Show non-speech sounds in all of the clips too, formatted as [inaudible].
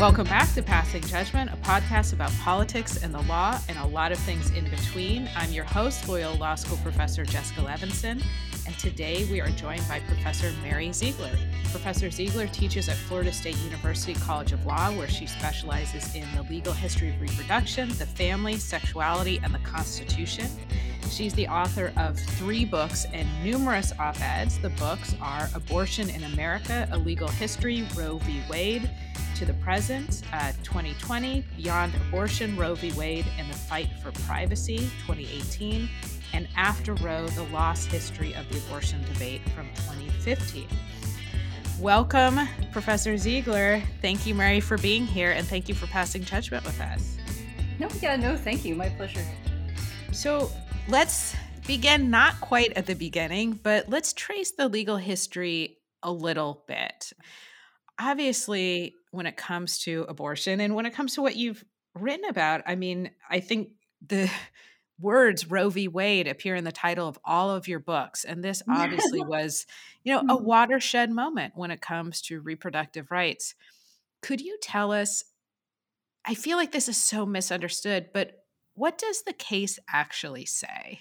Welcome back to Passing Judgment, a podcast about politics and the law and a lot of things in between. I'm your host, Loyola Law School professor Jessica Levinson, and today we are joined by Professor Mary Ziegler. Professor Ziegler teaches at Florida State University College of Law, where she specializes in the legal history of reproduction, the family, sexuality, and the Constitution. She's the author of three books and numerous op eds. The books are Abortion in America, A Legal History, Roe v. Wade, to the present, uh, 2020, Beyond Abortion, Roe v. Wade, and the Fight for Privacy, 2018, and After Roe, The Lost History of the Abortion Debate from 2015. Welcome, Professor Ziegler. Thank you, Mary, for being here, and thank you for passing judgment with us. No, yeah, no, thank you. My pleasure. So let's begin not quite at the beginning, but let's trace the legal history a little bit. Obviously, when it comes to abortion and when it comes to what you've written about, I mean, I think the [laughs] words Roe v. Wade appear in the title of all of your books. And this obviously [laughs] was, you know, a mm-hmm. watershed moment when it comes to reproductive rights. Could you tell us? I feel like this is so misunderstood, but what does the case actually say?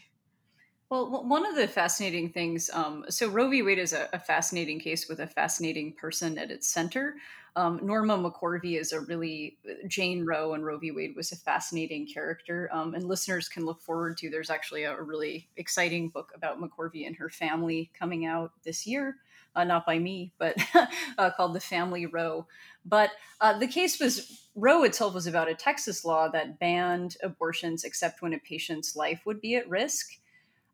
Well, one of the fascinating things, um, so Roe v. Wade is a, a, fascinating case with a fascinating person at its center. Um, Norma McCorvey is a really Jane Roe and Roe v. Wade was a fascinating character, um, and listeners can look forward to. There's actually a, a, really exciting book about McCorvey and her family coming out this year, uh, not by me, but [laughs] uh, called "The Family Roe." But uh, the case was Roe itself was about a Texas law that banned abortions except when a patient's life would be at risk.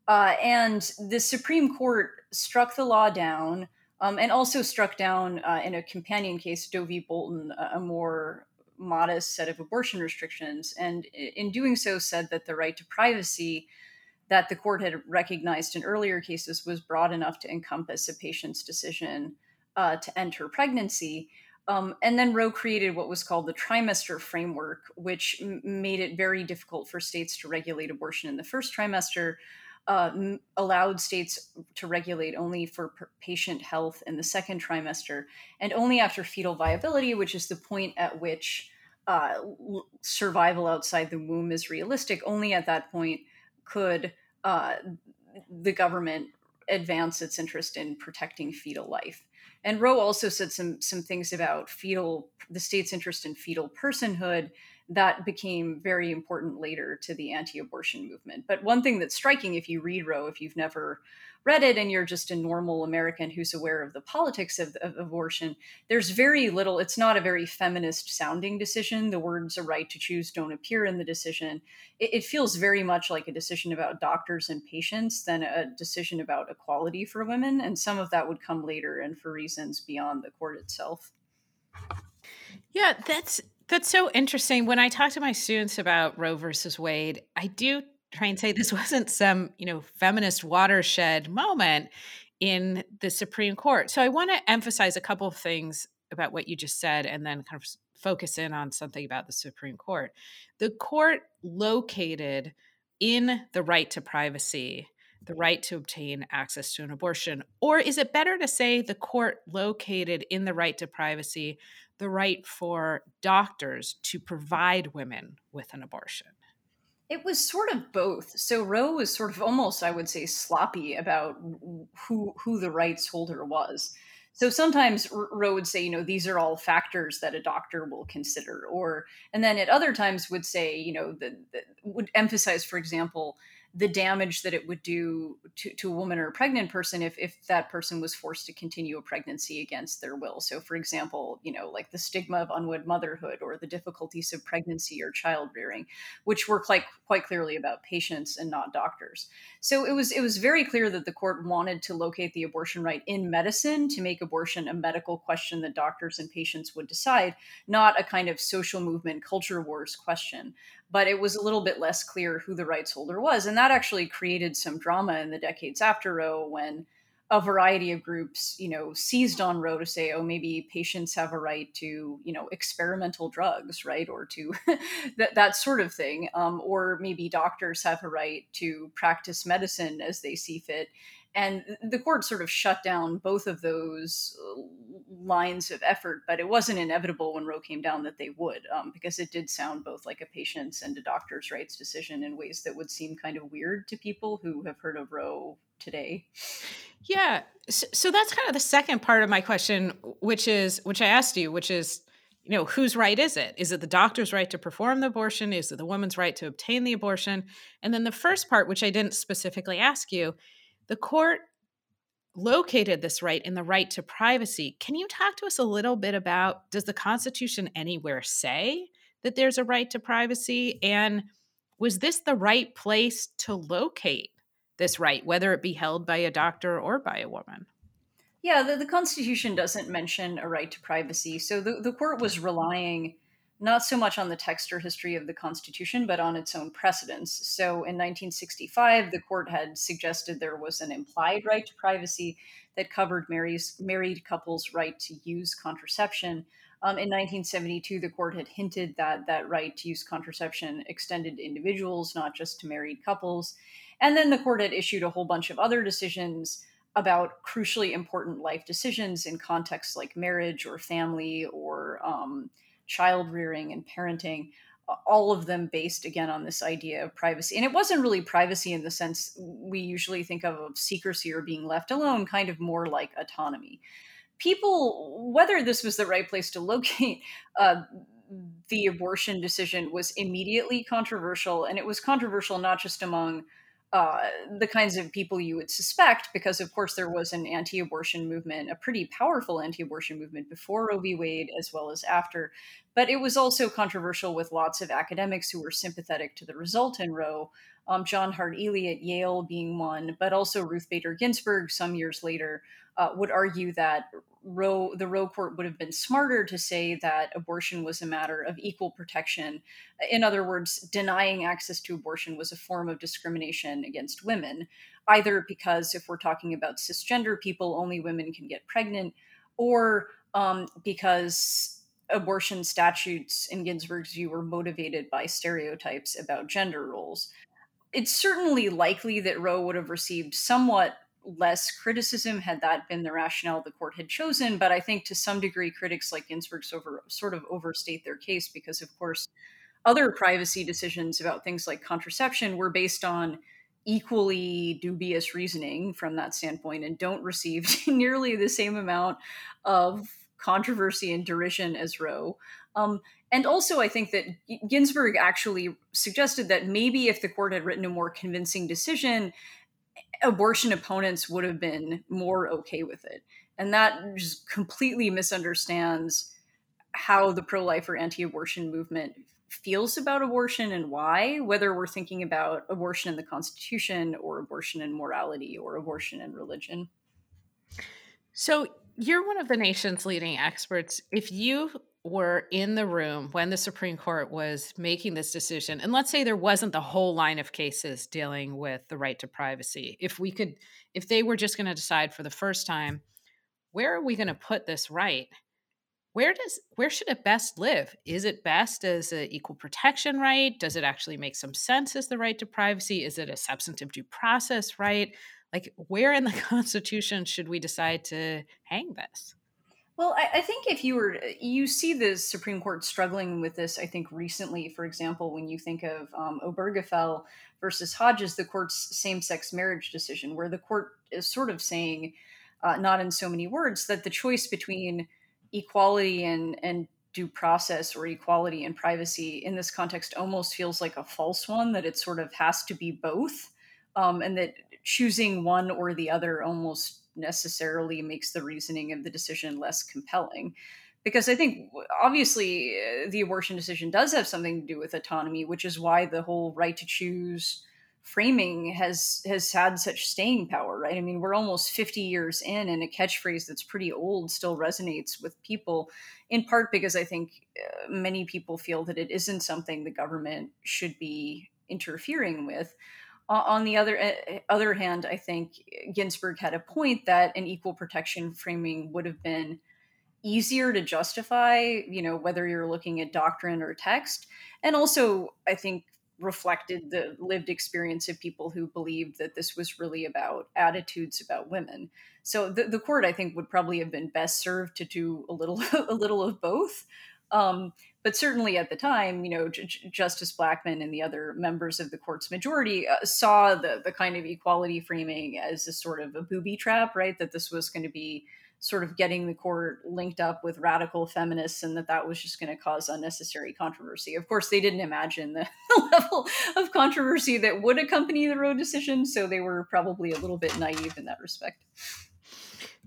Uh, and the Supreme Court struck the law down um, and also struck down uh, in a companion case, Doe v. Bolton, a, more modest set of abortion restrictions. And in doing so, said that the right to privacy that the court had recognized in earlier cases was broad enough to encompass a patient's decision uh, to end her pregnancy. Um, and then Roe created what was called the trimester framework, which m- made it very difficult for states to regulate abortion in the first trimester, uh, allowed states to regulate only for patient health in the second trimester and only after fetal viability, which is the point at which uh, survival outside the womb is realistic. Only at that point could uh, the government advance its interest in protecting fetal life. And Roe also said some some things about fetal the state's interest in fetal personhood that became very important later to the anti-abortion movement. But one thing that's striking if you read Roe, if you've never read it and you're just a normal American who's aware of the politics of, of abortion, there's very little, it's not a very feminist sounding decision. The words a right to choose don't appear in the decision. It, it feels very much like a decision about doctors and patients than a decision about equality for women. And some of that would come later and for reasons beyond the court itself. Yeah, that's that's so interesting. When I talk to my students about Roe versus Wade, I do try and say this [laughs] wasn't some, you know, feminist watershed moment in the Supreme Court. So I want to emphasize a couple of things about what you just said and then kind of focus in on something about the Supreme Court. The court located in the right to privacy the right to obtain access to an abortion? Or is it better to say the court located in the right to privacy the right for doctors to provide women with an abortion? It was sort of both. So Roe was sort of almost, I would say, sloppy about who who the rights holder was. So sometimes Roe would say, you know, these are all factors that a doctor will consider, or and then at other times would say, you know, the would emphasize, for example, the damage that it would do to, to a woman or a pregnant person if, if that person was forced to continue a pregnancy against their will. So, for example, you know, like the stigma of unwed motherhood or the difficulties of pregnancy or child rearing, which were quite quite clearly about patients and not doctors. So it was it was very clear that the court wanted to locate the abortion right in medicine to make abortion a medical question that doctors and patients would decide, not a kind of social movement culture wars question but it was a little bit less clear who the rights holder was. And that actually created some drama in the decades after Roe when a variety of groups, you know, seized on Roe to say, oh, maybe patients have a right to, you know, experimental drugs, right, or to [laughs] that that sort of thing, um, or maybe doctors have a right to practice medicine as they see fit. And the court sort of shut down both of those lines of effort, but it wasn't inevitable when Roe came down that they would, um, because it did sound both like a patient's and a doctor's rights decision in ways that would seem kind of weird to people who have heard of Roe today. Yeah. So, so that's kind of the second part of my question, which is, which I asked you, which is, you know, whose right is it? Is it the doctor's right to perform the abortion? Is it the woman's right to obtain the abortion? And then the first part, which I didn't specifically ask you, the court located this right in the right to privacy. Can you talk to us a little bit about does the Constitution anywhere say that there's a right to privacy? And was this the right place to locate this right, whether it be held by a doctor or by a woman? Yeah, the, the Constitution doesn't mention a right to privacy. So the, the court was relying not so much on the text or history of the Constitution, but on its own precedents. So in 1965, the court had suggested there was an implied right to privacy that covered married couples' right to use contraception. Um, in 1972, the court had hinted that that right to use contraception extended to individuals, not just to married couples. And then the court had issued a whole bunch of other decisions about crucially important life decisions in contexts like marriage or family or um, child rearing and parenting all of them based again on this idea of privacy. And it wasn't really privacy in the sense we usually think of, secrecy or being left alone kind of more like autonomy. People whether this was the right place to locate [laughs] uh, the abortion decision was immediately controversial and it was controversial not just among uh, the kinds of people you would suspect, because of course there was an anti abortion movement, a pretty powerful anti abortion movement before Roe v. Wade as well as after. But it was also controversial with lots of academics who were sympathetic to the result in Roe. Um, John Hart Ely at Yale being one, but also Ruth Bader Ginsburg some years later uh, would argue that Roe, the Roe court would have been smarter to say that abortion was a matter of equal protection. In other words, denying access to abortion was a form of discrimination against women, either because if we're talking about cisgender people, only women can get pregnant, or um, because abortion statutes, in Ginsburg's view, were motivated by stereotypes about gender roles. It's certainly likely that Roe would have received somewhat less criticism had that been the rationale the court had chosen. But I think to some degree, critics like Ginsburg sort of overstate their case because, of course, other privacy decisions about things like contraception were based on equally dubious reasoning from that standpoint and don't receive [laughs] nearly the same amount of controversy and derision as Roe. Um, and also, I think that Ginsburg actually suggested that maybe if the court had written a more convincing decision, abortion opponents would have been more okay with it. And that just completely misunderstands how the pro life or anti abortion movement feels about abortion and why, whether we're thinking about abortion in the Constitution or abortion in morality or abortion in religion. So, you're one of the nation's leading experts. If you were in the room when the Supreme Court was making this decision, and let's say there wasn't the whole line of cases dealing with the right to privacy, if we could, if they were just going to decide for the first time, where are we going to put this right? Where does where should it best live? Is it best as an equal protection right? Does it actually make some sense as the right to privacy? Is it a substantive due process right? Like where in the [laughs] Constitution should we decide to hang this? Well, I, I, think if you were, you see the Supreme Court struggling with this, I think recently, for example, when you think of um, Obergefell versus Hodges, the court's same sex marriage decision, where the court is sort of saying, uh, not in so many words, that the choice between equality and, and due process or equality and privacy in this context almost feels like a false one, that it sort of has to be both, um, and that choosing one or the other almost necessarily makes the reasoning of the decision less compelling. Because I think obviously uh, the abortion decision does have something to do with autonomy, which is why the whole right to choose framing has has had such staying power, right? I mean, we're almost 50 years in, and a catchphrase that's pretty old still resonates with people, in part because I think uh, many people feel that it isn't something the government should be interfering with on the other eh, eh, other hand, I think Ginsburg had a point that an equal protection framing would have been easier to justify, you know, whether you're looking at doctrine or text. And also, I think reflected the lived experience of people who believed that this was really about attitudes about women. So the, the court, I think, would probably have been best served to do a little [laughs] a little of both. Um, but certainly at the time, you know, J- Justice Blackmun and the other members of the court's majority uh, saw the the kind of equality framing as a sort of a booby trap, right? That this was going to be sort of getting the court linked up with radical feminists and that that was just going to cause unnecessary controversy. Of course, they didn't imagine [laughs] the level of controversy that would accompany the Roe decision, so they were probably a little bit naive in that respect.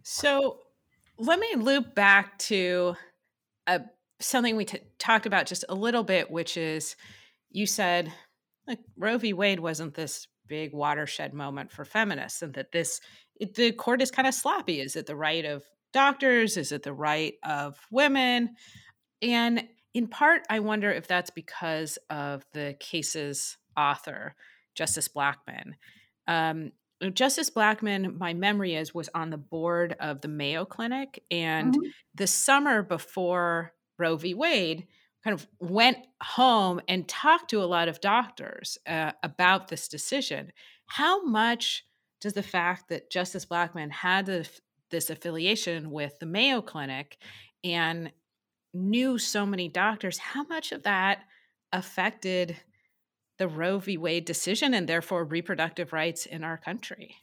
So let me loop back to a, something we t- talked about just a little bit, which is you said like Roe v. Wade wasn't this big watershed moment for feminists, and that this it, the court is kind of sloppy. Is it the right of doctors? Is it the right of women? And in part, I wonder if that's because of the case's author, Justice Blackmun. Um, Justice Blackmun, my memory is, was on the board of the Mayo Clinic. And mm-hmm. the summer before Roe v. Wade, kind of went home and talked to a lot of doctors uh, about this decision. How much does the fact that Justice Blackmun had this, this affiliation with the Mayo Clinic and knew so many doctors, how much of that affected the Roe v. Wade decision and therefore reproductive rights in our country?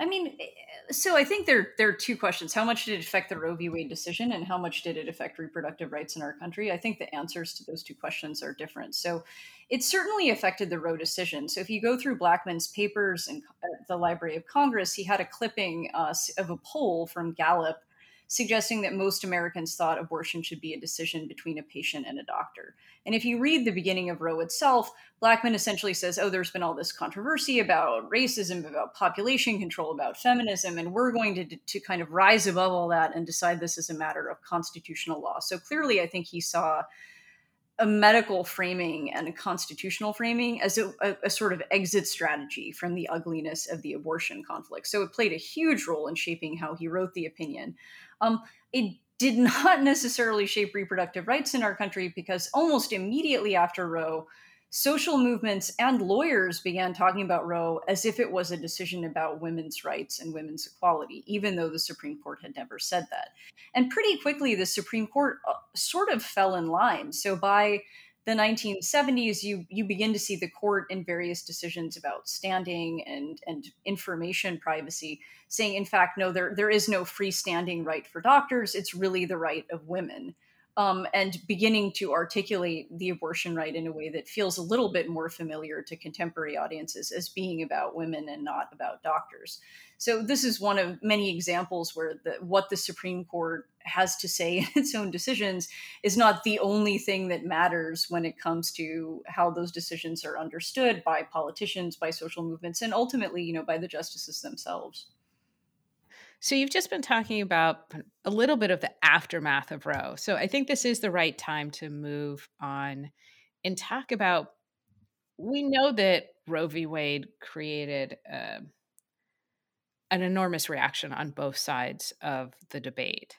I mean, eh, so I think there there are two questions. How much did it affect the Roe v. Wade decision, and how much did it affect reproductive rights in our country? I think the answers to those two questions are different. So, it certainly affected the Roe decision. So, if you go through Blackmun's papers in the Library of Congress, he had a clipping uh, of a poll from Gallup suggesting that most Americans thought abortion should be a decision between a patient and a doctor. And if you read the beginning of Roe itself, Blackmun essentially says, oh, there's been all this controversy about racism, about population control, about feminism, and we're going to, to kind of rise above all that and decide this is a matter of constitutional law. So clearly, I think he saw a medical framing and a constitutional framing as a, a, a, sort of exit strategy from the ugliness of the abortion conflict. So it played a huge role in shaping how he wrote the opinion. Um, it did [laughs] not necessarily shape reproductive rights in our country because almost immediately after Roe, social movements and lawyers began talking about Roe as if it was a decision about women's rights and women's equality, even though the Supreme Court had never said that. And pretty quickly, the Supreme Court uh, sort of fell in line. So by the 1970s, you you begin to see the court in various decisions about standing and and information privacy saying, in fact, no, there there is no freestanding right for doctors. It's really the right of women um, and beginning to articulate the abortion right in a way that feels a little bit more familiar to contemporary audiences as being about women and not about doctors. So this is one of many examples where the, what the Supreme Court has to say [laughs] in its own decisions is not the only thing that matters when it comes to how those decisions are understood by politicians, by social movements, and ultimately, you know, by the justices themselves. So you've just been talking about a little bit of the aftermath of Roe. So I think this is the right time to move on and talk about. We know that Roe v. Wade created uh, an enormous reaction on both sides of the debate.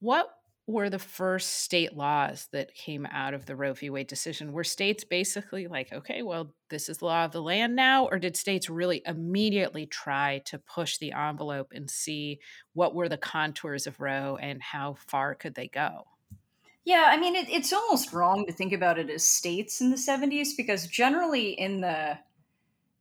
What were the first state laws that came out of the Roe v. Wade decision? Were states basically like, okay, well, this is the law of the land now? Or did states really immediately try to push the envelope and see what were the contours of Roe and how far could they go? Yeah, I mean, it, it's almost wrong to think about it as states in the 70s because generally in the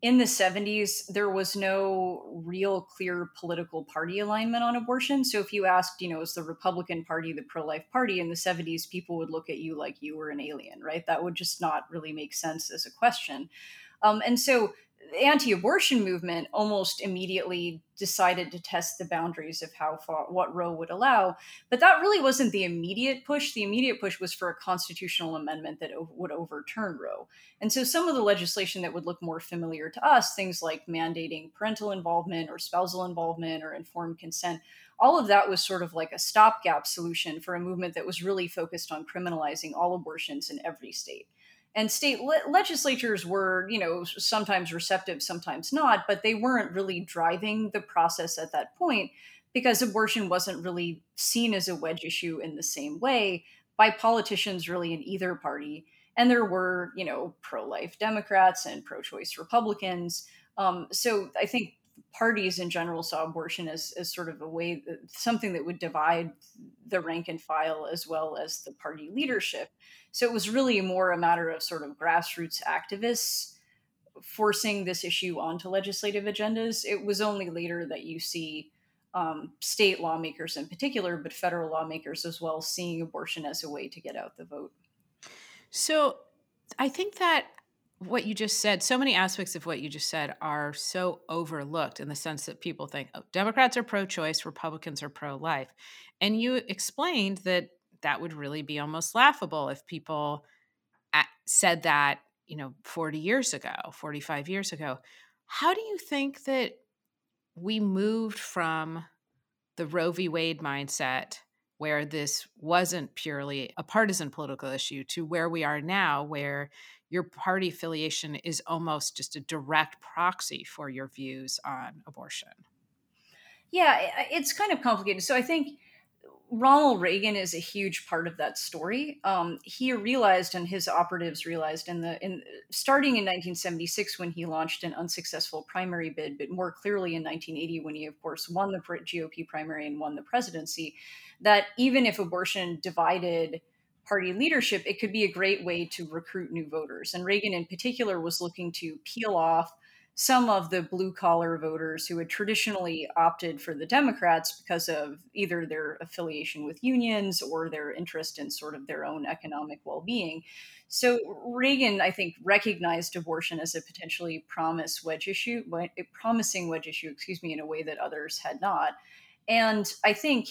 in the 70s there was no real clear political party alignment on abortion. So if you asked you know is the republican party the pro-life party? In the 70s people would look at you like you were an alien right? That would just not really make sense as a question. Um, and so anti-abortion movement almost immediately decided to test the boundaries of how far what Roe would allow. But that really wasn't the immediate push. The immediate push was for a constitutional amendment that o- would overturn Roe. And so some of the legislation that would look more familiar to us, things like mandating parental involvement or spousal involvement or informed consent, all of that was sort of like a stopgap solution for a movement that was really focused on criminalizing all abortions in every state and state le- legislatures were you know sometimes receptive sometimes not but they weren't really driving the process at that point because abortion wasn't really seen as a wedge issue in the same way by politicians really in either party. And there were you know pro-life democrats and pro-choice republicans. Um, so i think parties in general saw abortion as, as sort of a way something that would divide the rank and file as well as the party leadership. So it was really more a matter of sort of grassroots activists forcing this issue onto legislative agendas. It was only later that you see um, state lawmakers in particular but federal lawmakers as well seeing abortion as a way to get out the vote. So i think that what you just said, so many aspects of what you just said are so overlooked in the sense that people think oh, Democrats are pro choice, Republicans are pro life. And you explained that that would really be almost laughable if people eh, said that, you know, 40 years ago, 45 years ago. How do you think that we moved from the Roe v. Wade mindset where this wasn't purely a partisan political issue to where we are now, where your party affiliation is almost just a direct proxy for your views on abortion. Yeah, it's kind of complicated. So I think Ronald Reagan is a huge part of that story. Um, he realized, and his operatives realized, in the in starting in 1976 when he launched an unsuccessful primary bid, but more clearly in 1980 when he, of course, won the GOP primary and won the presidency, that even if abortion divided party leadership, it could be a great way to recruit new voters. And Reagan, in particular, was looking to peel off some of the blue collar voters who had traditionally opted for the Democrats because of either their affiliation with unions or their interest in sort of their own economic well being. So Reagan, I think, recognized abortion as a potentially promise wedge issue, promising wedge issue, excuse me, in a way that others had not. And I think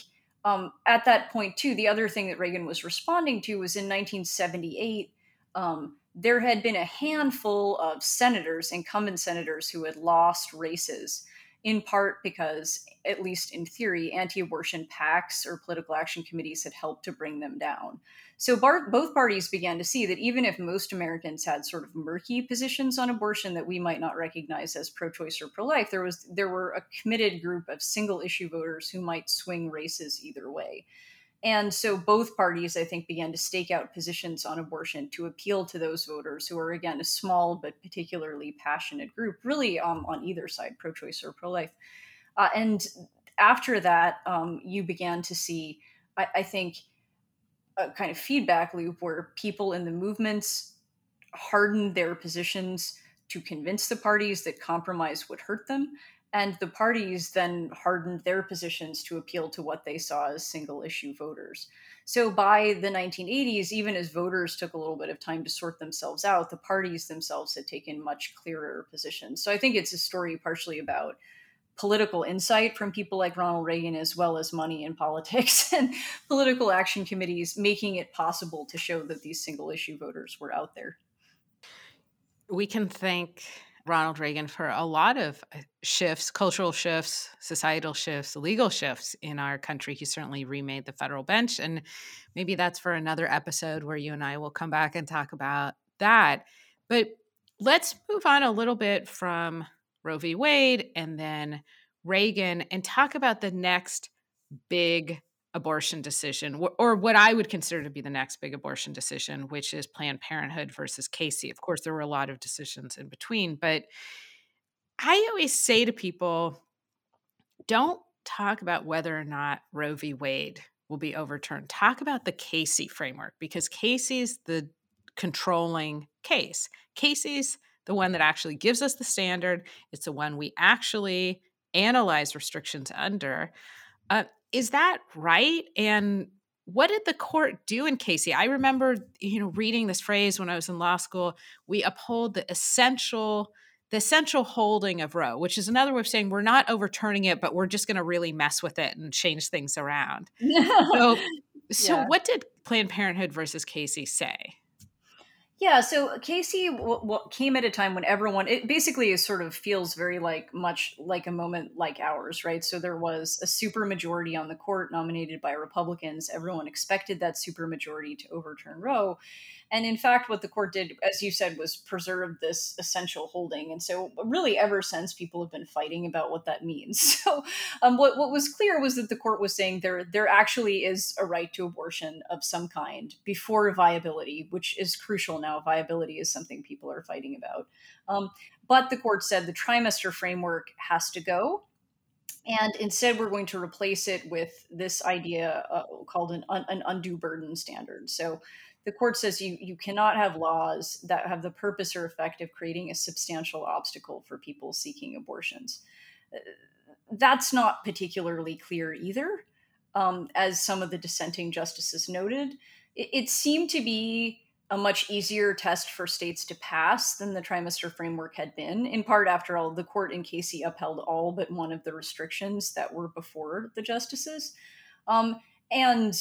um, at that point, too, the other thing that Reagan was responding to was in 1978, um, there had been a handful of senators, incumbent senators, who had lost races, in part because, at least in theory, anti abortion PACs or political action committees had helped to bring them down. So bar- both parties began to see that even if most Americans had sort of murky positions on abortion that we might not recognize as pro-choice or pro-life, there was there were a committed group of single issue voters who might swing races either way. And so both parties, I think, began to stake out positions on abortion to appeal to those voters who are, again, a small but particularly passionate group, really um, on either side, pro choice or pro life. Uh, and after that, um, you began to see, I, I think, a kind of feedback loop where people in the movements hardened their positions to convince the parties that compromise would hurt them. And the parties then hardened their positions to appeal to what they saw as single issue voters. So by the 1980s, even as voters took a little bit of time to sort themselves out, the parties themselves had taken much clearer positions. So I think it's a story partially about political insight from people like Ronald Reagan, as well as money in politics [laughs] and political action committees, making it possible to show that these single issue voters were out there. We can thank Ronald Reagan for a lot of uh, shifts, cultural shifts, societal shifts, legal shifts in our country. He certainly remade the federal bench. And maybe that's for another episode where you and I will come back and talk about that. But let's move on a little bit from Roe v. Wade and then Reagan and talk about the next big abortion decision, or what I would consider to be the next big abortion decision, which is Planned Parenthood versus Casey. Of course, there were a lot of decisions in between, but I always say to people, don't talk about whether or not Roe v. Wade will be overturned. Talk about the Casey framework because Casey's the controlling case. Casey's the one that actually gives us the standard. It's the one we actually analyze restrictions under. Uh, is that right? And what did the court do in Casey? I remember, you know, reading this phrase when I was in law school. We uphold the essential, the essential holding of Roe, which is another way of saying we're not overturning it, but we're just going to really mess with it and change things around. [laughs] so, so yeah. what did Planned Parenthood versus Casey say? Yeah, so uh, Casey w- w- came at a time when everyone it basically is sort of feels very like much like a moment like ours, right? So there was a super majority on the court nominated by Republicans. Everyone expected that super majority to overturn Roe. And in fact, what the court did, as you said, was preserve this essential holding. And so, really, ever since, people have been fighting about what that means. [laughs] So, um, what, what was clear was that the court was saying there, there actually is a right to abortion of some kind before viability, which is crucial now. Viability is something people are fighting about. Um, but the court said the trimester framework has to go. And instead, we're going to replace it with this idea uh, called an, an undue burden standard. So the court says you, you cannot have laws that have the purpose or effect of creating a substantial obstacle for people seeking abortions. Uh, that's not particularly clear either. Um, as some of the dissenting justices noted, it, it seemed to be a much easier test for states to pass than the trimester framework had been. In part, after all, the court in Casey upheld all but one of the restrictions that were before the justices. Um, and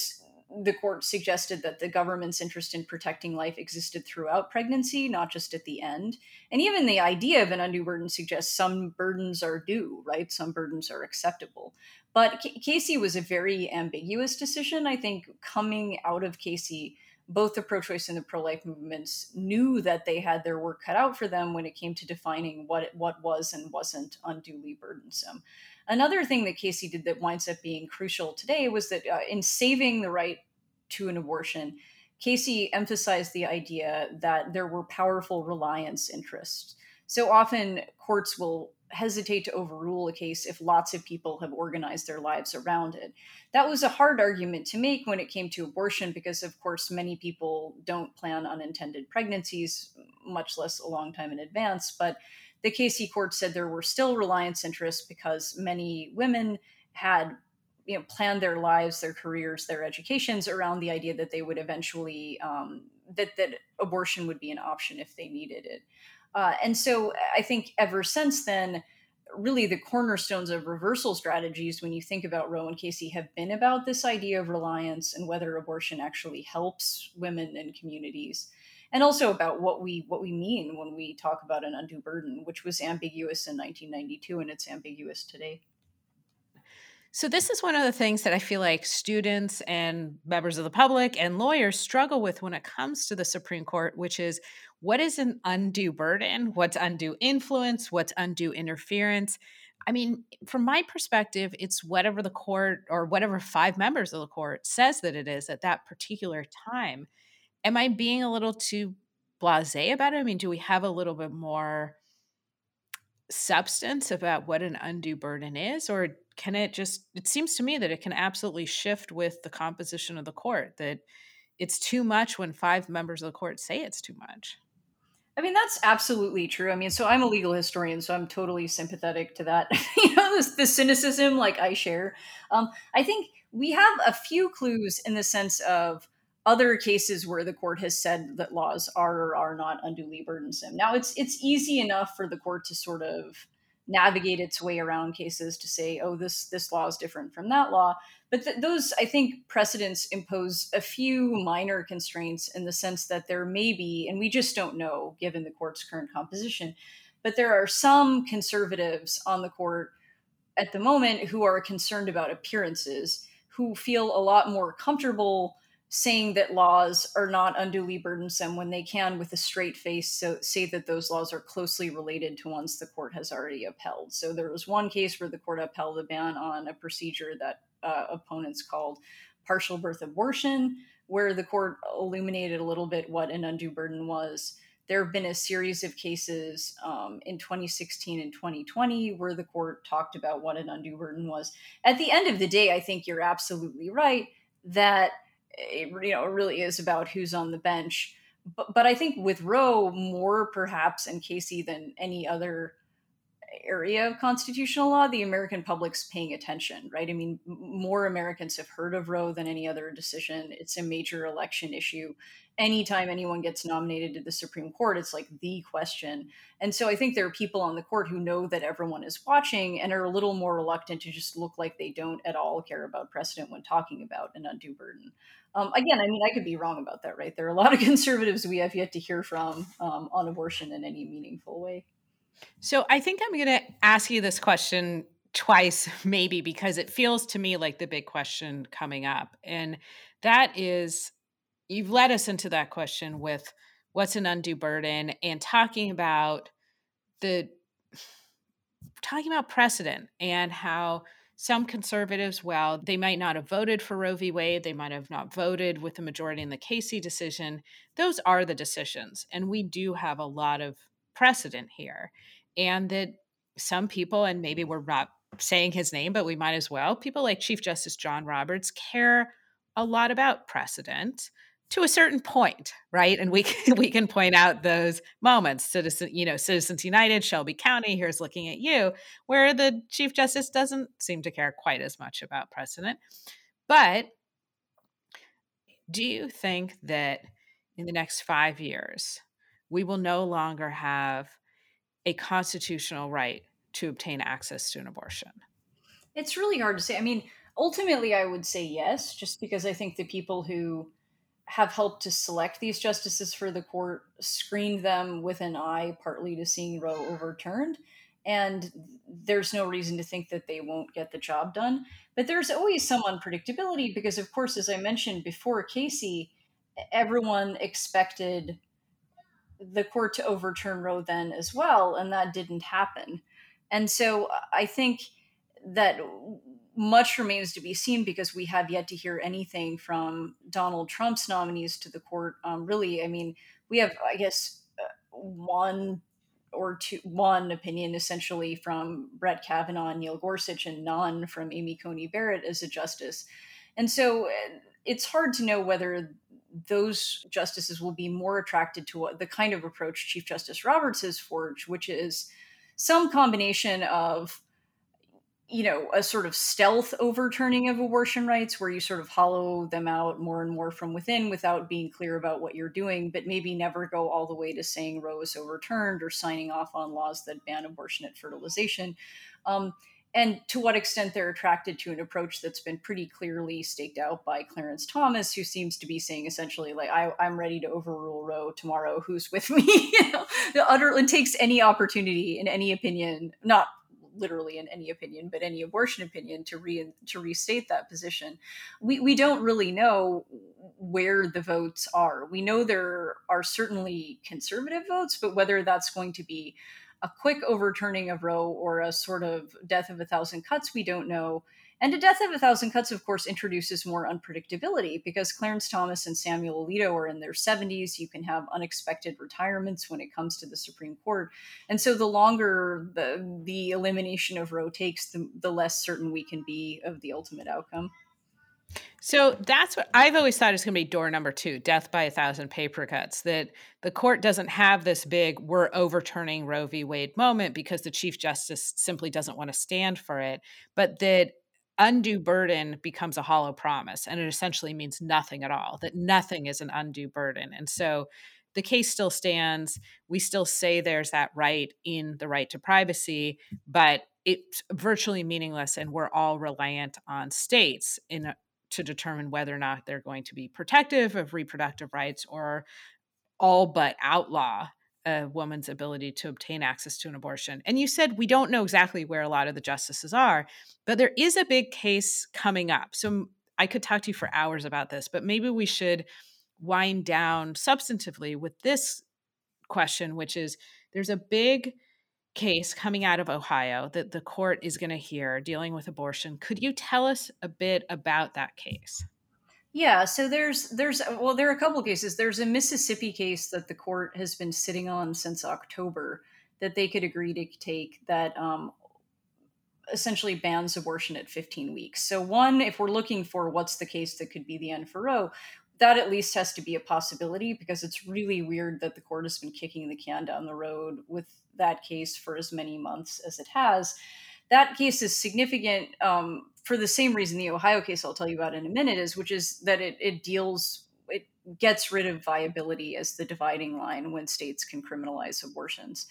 the court suggested that the government's interest in protecting life existed throughout pregnancy, not just at the end. And even the idea of an undue burden suggests some burdens are due, right? Some burdens are acceptable. But C- Casey was a very ambiguous decision. I think coming out of Casey, both the pro choice and the pro life movements knew that they had their work cut out for them when it came to defining what, it, what was and wasn't unduly burdensome. Another thing that Casey did that winds up being crucial today was that uh, in saving the right to an abortion, Casey emphasized the idea that there were powerful reliance interests. So often courts will hesitate to overrule a case if lots of people have organized their lives around it. That was a hard argument to make when it came to abortion because, of course, many people don't plan unintended pregnancies, much less a long time in advance. But the Casey court said there were still reliance interests because many women had you know planned their lives their careers their educations around the idea that they would eventually um, that that abortion would be an option if they needed it uh, and so I think ever since then, really the cornerstones of reversal strategies, when you think about Roe and Casey, have been about this idea of reliance and whether abortion actually helps women and communities. And also about what we what we mean when we talk about an undue burden, which was ambiguous in 1992 and it's ambiguous today. So, this is one of the things that I feel like students and members of the public and lawyers struggle with when it comes to the Supreme Court, which is what is an undue burden? What's undue influence? What's undue interference? I mean, from my perspective, it's whatever the court or whatever five members of the court says that it is at that particular time. Am I being a little too blase about it? I mean, do we have a little bit more substance about what an undue burden is? Or can it just it seems to me that it can absolutely shift with the composition of the court that it's too much when five members of the court say it's too much I mean, that's absolutely true. I mean, so I'm a legal historian, so I'm totally sympathetic to that. [laughs] you know, the, the cynicism like I share. Um, I think we have a few clues in the sense of other cases where the court has said that laws are or are not unduly burdensome. Now, it's it's easy enough for the court to sort of navigate its way around cases to say, oh, this this law is different from that law. But th- those, I think, precedents impose a few minor constraints in the sense that there may be, and we just don't know given the court's current composition, but there are some conservatives on the court at the moment who are concerned about appearances, who feel a lot more comfortable saying that laws are not unduly burdensome when they can, with a straight face, so say that those laws are closely related to ones the court has already upheld. So there was one case where the court upheld a ban on a procedure that uh, opponents called partial birth abortion, where the court illuminated a little bit what an undue burden was. There have been a series of cases um, in 2016 and 2020 where the court talked about what an undue burden was. At the end of the day, I think you're absolutely right that it you know it really is about who's on the bench. But but I think with Roe more perhaps and Casey than any other area of constitutional law, the American public's paying attention, right? I mean, more Americans have heard of Roe than any other decision. It's a major election issue. Anytime anyone gets nominated to the Supreme Court, it's like the question. And so I think there are people on the court who know that everyone is watching and are a little more reluctant to just look like they don't at all care about precedent when talking about an undue burden. Um, again, I mean, I could be wrong about that, right? There are a lot of [laughs] conservatives we have yet to hear from um, on abortion in any meaningful way. So I think I'm going to ask you this question twice, [laughs] maybe, because it feels to me like the big question coming up. And that is you've led us into that question with what's an undue burden and talking about the talking about precedent and how some conservatives, well, they might not have voted for Roe v. Wade, they might have not voted with the majority in the Casey decision. Those are the decisions. And we do have a lot of precedent here. And that some people, and maybe we're not saying his name, but we might as well, people like Chief Justice John Roberts care a lot about precedent to a certain point, right? And we can, [laughs] we can point out those moments. Citizen, you know, Citizens United, Shelby County. Here's looking at you, where the Chief Justice doesn't seem to care quite as much about precedent. But do you think that in the next five years we will no longer have a constitutional right to obtain access to an abortion? It's really hard to say. I mean, ultimately, I would say yes, just because I think the people who have helped to select these justices for the court screened them with an eye partly to seeing Roe overturned. And there's no reason to think that they won't get the job done. But there's always some unpredictability because, of course, as I mentioned before, Casey, everyone expected the court to overturn Roe then as well, and that didn't happen. And so I think that much remains to be seen because we have yet to hear anything from Donald Trump's nominees to the court. Um, really, I mean, we have, I guess, uh, one or two, one opinion essentially from Brett Kavanaugh and Neil Gorsuch, and none from Amy Coney Barrett as a justice. And so uh, it's hard to know whether those justices will be more attracted to the kind of approach Chief Justice Roberts has forged, which is some combination of you know, a sort of stealth overturning of abortion rights where you sort of hollow them out more and more from within without being clear about what you're doing, but maybe never go all the way to saying Roe is overturned or signing off on laws that ban abortion at fertilization. Um, and to what extent they're attracted to an approach that's been pretty clearly staked out by Clarence Thomas, who seems to be saying essentially, like, I, am ready to overrule Roe tomorrow. Who's with me? [laughs] you know, the utter and takes any opportunity in any opinion, not literally in any opinion, but any abortion opinion to re to restate that position. We we don't really know where the votes are. We know there are certainly conservative votes, but whether that's going to be a quick overturning of Roe or a sort of death of a thousand cuts, we don't know. And A Death of a Thousand Cuts, of course, introduces more unpredictability because Clarence Thomas and Samuel Alito are in their 70s. You can have unexpected retirements when it comes to the Supreme Court. And so the longer the, the elimination of Roe takes, the, the less certain we can be of the ultimate outcome. So that's what I've always thought is going to be door number two death by a thousand paper cuts. That the court doesn't have this big, we're overturning Roe v. Wade moment because the Chief Justice simply doesn't want to stand for it, but that undue burden becomes a hollow promise and it essentially means nothing at all that nothing is an undue burden and so the case still stands we still say there's that right in the right to privacy but it's virtually meaningless and we're all reliant on states in to determine whether or not they're going to be protective of reproductive rights or all but outlaw a woman's ability to obtain access to an abortion. And you said we don't know exactly where a lot of the justices are, but there is a big case coming up. So I could talk to you for hours about this, but maybe we should wind down substantively with this question, which is there's a big case coming out of Ohio that the court is going to hear dealing with abortion. Could you tell us a bit about that case? Yeah, so there's there's well there are a couple of cases. There's a Mississippi case that the court has been sitting on since October that they could agree to take that um, essentially bans abortion at 15 weeks. So one, if we're looking for what's the case that could be the end for Roe, that at least has to be a possibility because it's really weird that the court has been kicking the can down the road with that case for as many months as it has. That case is significant um, for the same reason the Ohio case I'll tell you about in a minute is, which is that it, it deals it gets rid of viability as the dividing line when states can criminalize abortions.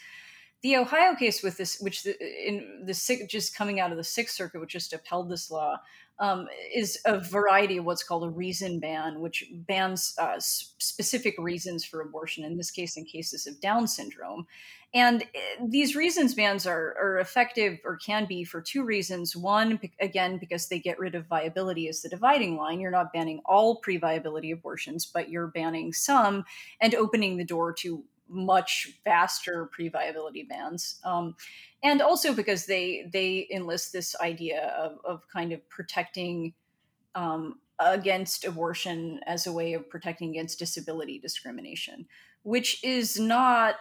The Ohio case with this, which the, in the just coming out of the Sixth Circuit, which just upheld this law, um, is a variety of what's called a reason ban, which bans uh, specific reasons for abortion. In this case, in cases of Down syndrome, and eh, these reasons bans are, are effective or can be for two reasons. One, again, because they get rid of viability as the dividing line. You're not banning all pre viability abortions, but you're banning some and opening the door to much vaster pre-viability bans. Um, and also because they they enlist this idea of, of kind of protecting um, against abortion as a way of protecting against disability discrimination, which is not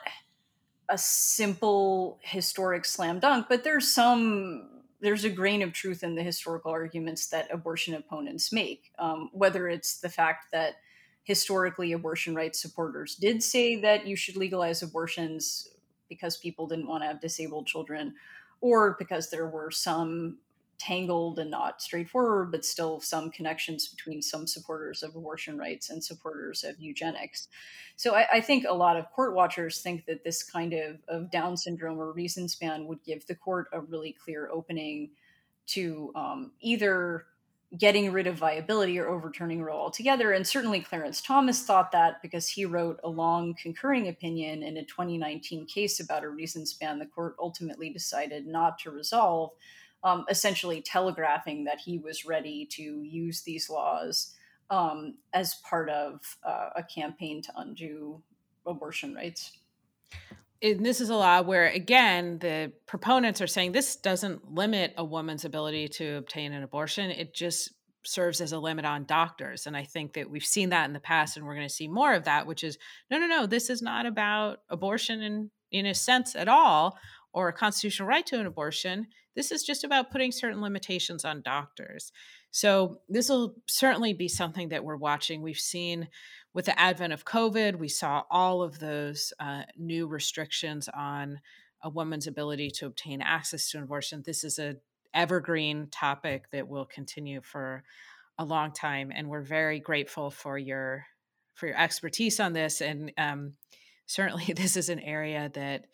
a simple historic slam dunk, but there's some there's a grain of truth in the historical arguments that abortion opponents make, um, whether it's the fact that historically abortion rights supporters did say that you should legalize abortions because people didn't want to have disabled children, or because there were some tangled and not straightforward, but still some connections between some supporters of abortion rights and supporters of eugenics. So I, I, think a lot of court watchers think that this kind of, of Down syndrome or reasons ban would give the court a really clear opening to um, either getting rid of viability or overturning Roe altogether. And certainly Clarence Thomas thought that because he wrote a long concurring opinion in a 2019 case about a reasons ban the court ultimately decided not to resolve um, essentially telegraphing that he was ready to use these laws um, as part of uh, a campaign to undo abortion rights. And this is a law where, again, the proponents are saying this doesn't limit a woman's ability to obtain an abortion. It just serves as a limit on doctors. And I think that we've seen that in the past, and we're going to see more of that, which is no, no, no, this is not about abortion in, in a sense at all or a constitutional right to an abortion. This is just about putting certain limitations on doctors. So, this will certainly be something that we're watching. We've seen with the advent of COVID, we saw all of those uh, new restrictions on a woman's ability to obtain access to an abortion. This is a evergreen topic that will continue for a long time, and we're very grateful for your for your expertise on this. And um, certainly, [laughs] this is an area that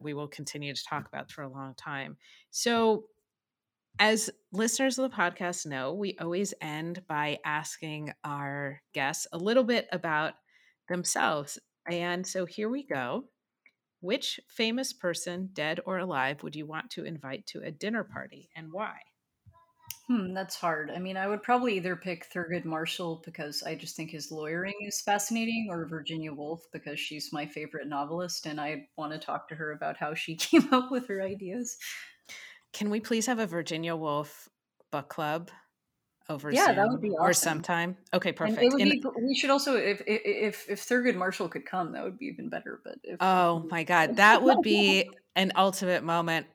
we will continue to talk about for a long time. So, as listeners of the podcast know, we always end by asking our guests a little bit about themselves. And so here we go. Which famous person, dead or alive, would you want to invite to a dinner party and why? Hmm, that's hard. I mean, I would probably either pick Thurgood Marshall because I just think his lawyering is fascinating, or Virginia Woolf because she's my favorite novelist and I want to talk to her about how she [laughs] came up with her ideas. Can we please have a Virginia Woolf book club over yeah, Zoom that would be awesome. or sometime? Okay, perfect. And it would be, we should also if if if Thurgood Marshall could come, that would be even better. But if, oh my god, that would be an ultimate moment.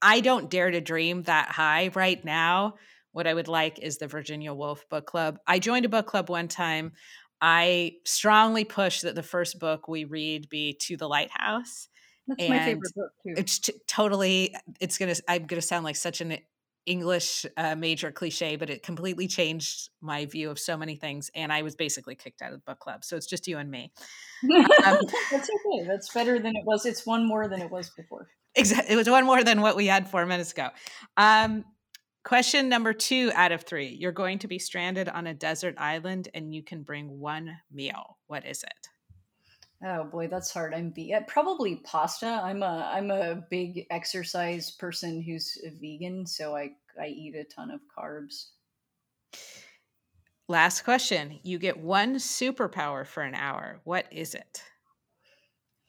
I don't dare to dream that high right now. What I would like is the Virginia Woolf Book Club. I joined a book club one time. I strongly push that the first book we read be To the Lighthouse. That's and my favorite book too. It's t- totally. It's gonna. I'm gonna sound like such an English uh, major cliche, but it completely changed my view of so many things. And I was basically kicked out of the book club. So it's just you and me. Um, [laughs] That's okay. That's better than it was. It's one more than it was before. Exactly. It was one more than what we had four minutes ago. Um, question number two out of three You're going to be stranded on a desert island and you can bring one meal. What is it? Oh boy, that's hard. I'm be probably pasta. I'm a I'm a big exercise person who's a vegan, so I I eat a ton of carbs. Last question. You get one superpower for an hour. What is it?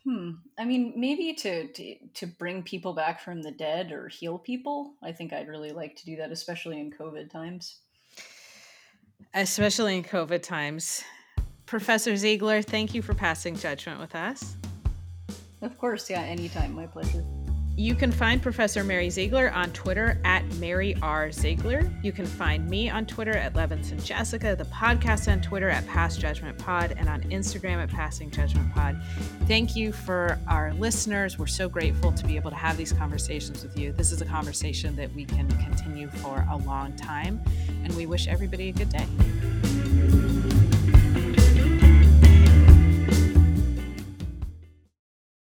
Hmm. I mean, maybe to, to to bring people back from the dead or heal people. I think I'd really like to do that, especially in COVID times. Especially in COVID times. Professor Ziegler, thank you for passing judgment with us. Of course, yeah, anytime. My pleasure. You can find Professor Mary Ziegler on Twitter at Mary R. Ziegler. You can find me on Twitter at Levinson Jessica, the podcast on Twitter at Pass Judgment Pod, and on Instagram at Passing Judgment Pod. Thank you for our listeners. We're so grateful to be able to have these conversations with you. This is a conversation that we can continue for a long time, and we wish everybody a good day.